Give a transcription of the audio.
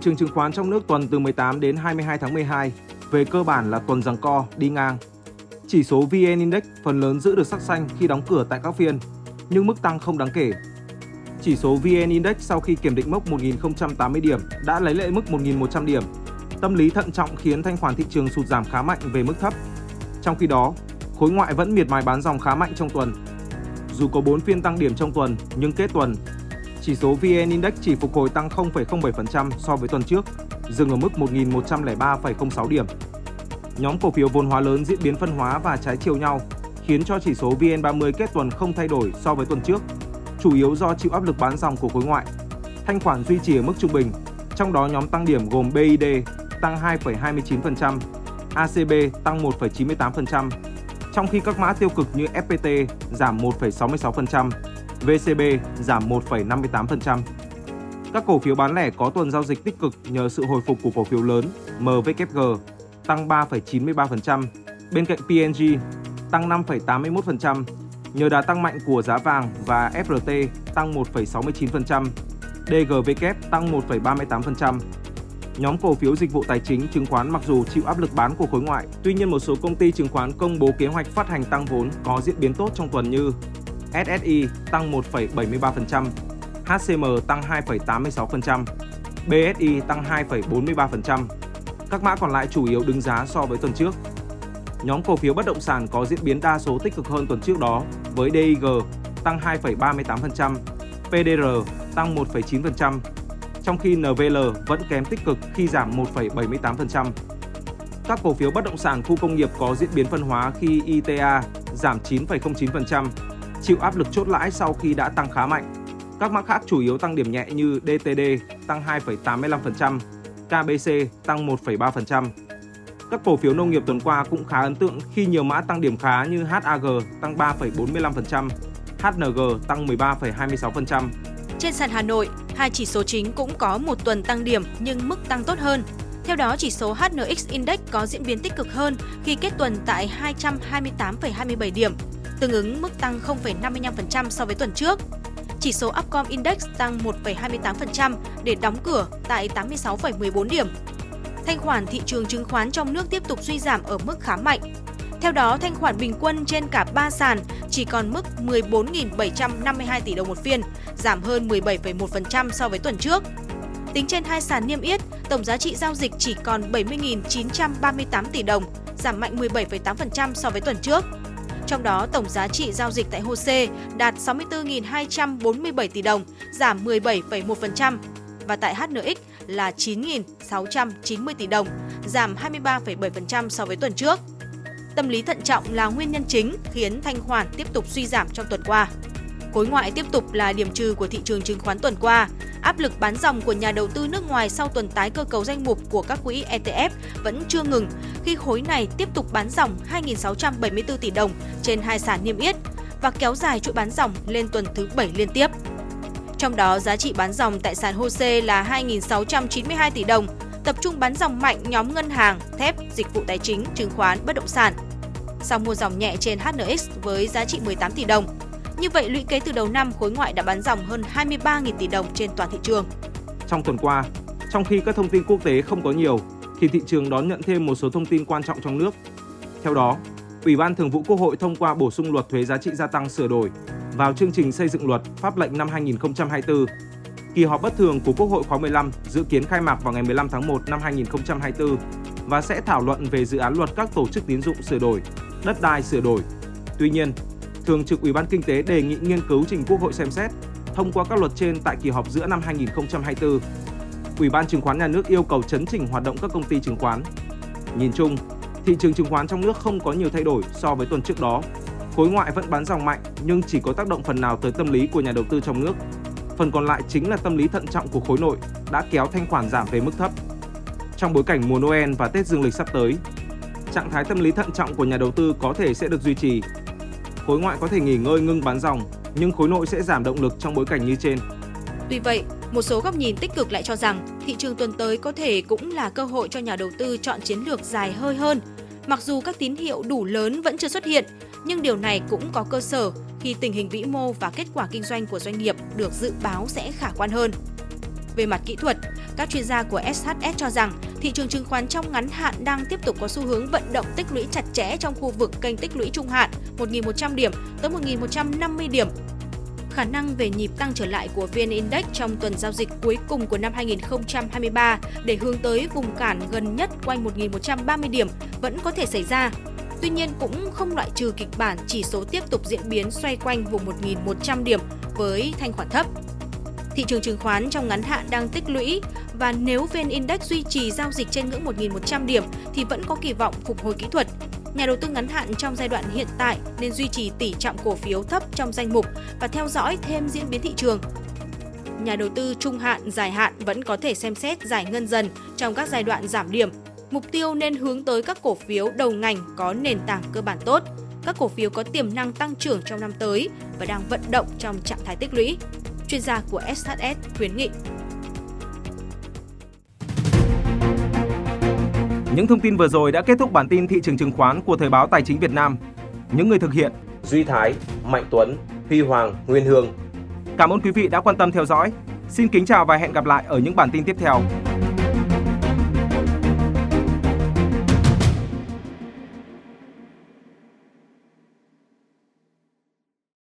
Trường chứng khoán trong nước tuần từ 18 đến 22 tháng 12 về cơ bản là tuần giằng co đi ngang. Chỉ số VN Index phần lớn giữ được sắc xanh khi đóng cửa tại các phiên, nhưng mức tăng không đáng kể. Chỉ số VN Index sau khi kiểm định mốc 1.080 điểm đã lấy lại mức 1.100 điểm. Tâm lý thận trọng khiến thanh khoản thị trường sụt giảm khá mạnh về mức thấp. Trong khi đó, khối ngoại vẫn miệt mài bán dòng khá mạnh trong tuần. Dù có 4 phiên tăng điểm trong tuần, nhưng kết tuần chỉ số VN Index chỉ phục hồi tăng 0,07% so với tuần trước, dừng ở mức 1.103,06 điểm. Nhóm cổ phiếu vốn hóa lớn diễn biến phân hóa và trái chiều nhau, khiến cho chỉ số VN30 kết tuần không thay đổi so với tuần trước, chủ yếu do chịu áp lực bán dòng của khối ngoại. Thanh khoản duy trì ở mức trung bình, trong đó nhóm tăng điểm gồm BID tăng 2,29%, ACB tăng 1,98%, trong khi các mã tiêu cực như FPT giảm 1,66%, VCB giảm 1,58%. Các cổ phiếu bán lẻ có tuần giao dịch tích cực nhờ sự hồi phục của cổ phiếu lớn MWG tăng 3,93%, bên cạnh PNG tăng 5,81%, nhờ đà tăng mạnh của giá vàng và FRT tăng 1,69%, DGVK tăng 1,38%. Nhóm cổ phiếu dịch vụ tài chính chứng khoán mặc dù chịu áp lực bán của khối ngoại, tuy nhiên một số công ty chứng khoán công bố kế hoạch phát hành tăng vốn có diễn biến tốt trong tuần như SSI tăng 1,73%, HCM tăng 2,86%, BSI tăng 2,43%. Các mã còn lại chủ yếu đứng giá so với tuần trước. Nhóm cổ phiếu bất động sản có diễn biến đa số tích cực hơn tuần trước đó với DIG tăng 2,38%, PDR tăng 1,9%, trong khi NVL vẫn kém tích cực khi giảm 1,78%. Các cổ phiếu bất động sản khu công nghiệp có diễn biến phân hóa khi ITA giảm 9,09%, chịu áp lực chốt lãi sau khi đã tăng khá mạnh. Các mã khác chủ yếu tăng điểm nhẹ như DTD tăng 2,85%, KBC tăng 1,3%. Các cổ phiếu nông nghiệp tuần qua cũng khá ấn tượng khi nhiều mã tăng điểm khá như HAG tăng 3,45%, HNG tăng 13,26%. Trên sàn Hà Nội, hai chỉ số chính cũng có một tuần tăng điểm nhưng mức tăng tốt hơn. Theo đó, chỉ số HNX Index có diễn biến tích cực hơn khi kết tuần tại 228,27 điểm, tương ứng mức tăng 0,55% so với tuần trước. Chỉ số Upcom Index tăng 1,28% để đóng cửa tại 86,14 điểm. Thanh khoản thị trường chứng khoán trong nước tiếp tục suy giảm ở mức khá mạnh. Theo đó, thanh khoản bình quân trên cả 3 sàn chỉ còn mức 14.752 tỷ đồng một phiên, giảm hơn 17,1% so với tuần trước. Tính trên hai sàn niêm yết, tổng giá trị giao dịch chỉ còn 70.938 tỷ đồng, giảm mạnh 17,8% so với tuần trước. Trong đó, tổng giá trị giao dịch tại HOSE đạt 64.247 tỷ đồng, giảm 17,1% và tại HNX là 9.690 tỷ đồng, giảm 23,7% so với tuần trước. Tâm lý thận trọng là nguyên nhân chính khiến thanh khoản tiếp tục suy giảm trong tuần qua. Khối ngoại tiếp tục là điểm trừ của thị trường chứng khoán tuần qua. Áp lực bán dòng của nhà đầu tư nước ngoài sau tuần tái cơ cấu danh mục của các quỹ ETF vẫn chưa ngừng khi khối này tiếp tục bán dòng 2.674 tỷ đồng trên hai sàn niêm yết và kéo dài chuỗi bán dòng lên tuần thứ 7 liên tiếp. Trong đó, giá trị bán dòng tại sàn HOSE là 2.692 tỷ đồng, tập trung bán dòng mạnh nhóm ngân hàng, thép, dịch vụ tài chính, chứng khoán, bất động sản. Sau mua dòng nhẹ trên HNX với giá trị 18 tỷ đồng. Như vậy, lũy kế từ đầu năm, khối ngoại đã bán dòng hơn 23.000 tỷ đồng trên toàn thị trường. Trong tuần qua, trong khi các thông tin quốc tế không có nhiều, thì thị trường đón nhận thêm một số thông tin quan trọng trong nước. Theo đó, Ủy ban Thường vụ Quốc hội thông qua bổ sung luật thuế giá trị gia tăng sửa đổi vào chương trình xây dựng luật pháp lệnh năm 2024. Kỳ họp bất thường của Quốc hội khóa 15 dự kiến khai mạc vào ngày 15 tháng 1 năm 2024 và sẽ thảo luận về dự án luật các tổ chức tín dụng sửa đổi, đất đai sửa đổi. Tuy nhiên, Thường trực Ủy ban Kinh tế đề nghị nghiên cứu trình Quốc hội xem xét thông qua các luật trên tại kỳ họp giữa năm 2024. Ủy ban Chứng khoán Nhà nước yêu cầu chấn chỉnh hoạt động các công ty chứng khoán. Nhìn chung, thị trường chứng khoán trong nước không có nhiều thay đổi so với tuần trước đó. Khối ngoại vẫn bán dòng mạnh nhưng chỉ có tác động phần nào tới tâm lý của nhà đầu tư trong nước. phần còn lại chính là tâm lý thận trọng của khối nội đã kéo thanh khoản giảm về mức thấp. Trong bối cảnh mùa Noel và Tết dương lịch sắp tới, trạng thái tâm lý thận trọng của nhà đầu tư có thể sẽ được duy trì. Khối ngoại có thể nghỉ ngơi ngưng bán dòng, nhưng khối nội sẽ giảm động lực trong bối cảnh như trên. Tuy vậy, một số góc nhìn tích cực lại cho rằng thị trường tuần tới có thể cũng là cơ hội cho nhà đầu tư chọn chiến lược dài hơi hơn. Mặc dù các tín hiệu đủ lớn vẫn chưa xuất hiện, nhưng điều này cũng có cơ sở khi tình hình vĩ mô và kết quả kinh doanh của doanh nghiệp được dự báo sẽ khả quan hơn. Về mặt kỹ thuật, các chuyên gia của SHS cho rằng thị trường chứng khoán trong ngắn hạn đang tiếp tục có xu hướng vận động tích lũy chặt chẽ trong khu vực kênh tích lũy trung hạn 1.100 điểm tới 1.150 điểm khả năng về nhịp tăng trở lại của VN Index trong tuần giao dịch cuối cùng của năm 2023 để hướng tới vùng cản gần nhất quanh 1.130 điểm vẫn có thể xảy ra. Tuy nhiên cũng không loại trừ kịch bản chỉ số tiếp tục diễn biến xoay quanh vùng 1.100 điểm với thanh khoản thấp. Thị trường chứng khoán trong ngắn hạn đang tích lũy và nếu VN Index duy trì giao dịch trên ngưỡng 1.100 điểm thì vẫn có kỳ vọng phục hồi kỹ thuật Nhà đầu tư ngắn hạn trong giai đoạn hiện tại nên duy trì tỷ trọng cổ phiếu thấp trong danh mục và theo dõi thêm diễn biến thị trường. Nhà đầu tư trung hạn, dài hạn vẫn có thể xem xét giải ngân dần trong các giai đoạn giảm điểm. Mục tiêu nên hướng tới các cổ phiếu đầu ngành có nền tảng cơ bản tốt, các cổ phiếu có tiềm năng tăng trưởng trong năm tới và đang vận động trong trạng thái tích lũy. Chuyên gia của SHS khuyến nghị Những thông tin vừa rồi đã kết thúc bản tin thị trường chứng khoán của Thời báo Tài chính Việt Nam. Những người thực hiện Duy Thái, Mạnh Tuấn, Huy Hoàng, Nguyên Hương. Cảm ơn quý vị đã quan tâm theo dõi. Xin kính chào và hẹn gặp lại ở những bản tin tiếp theo.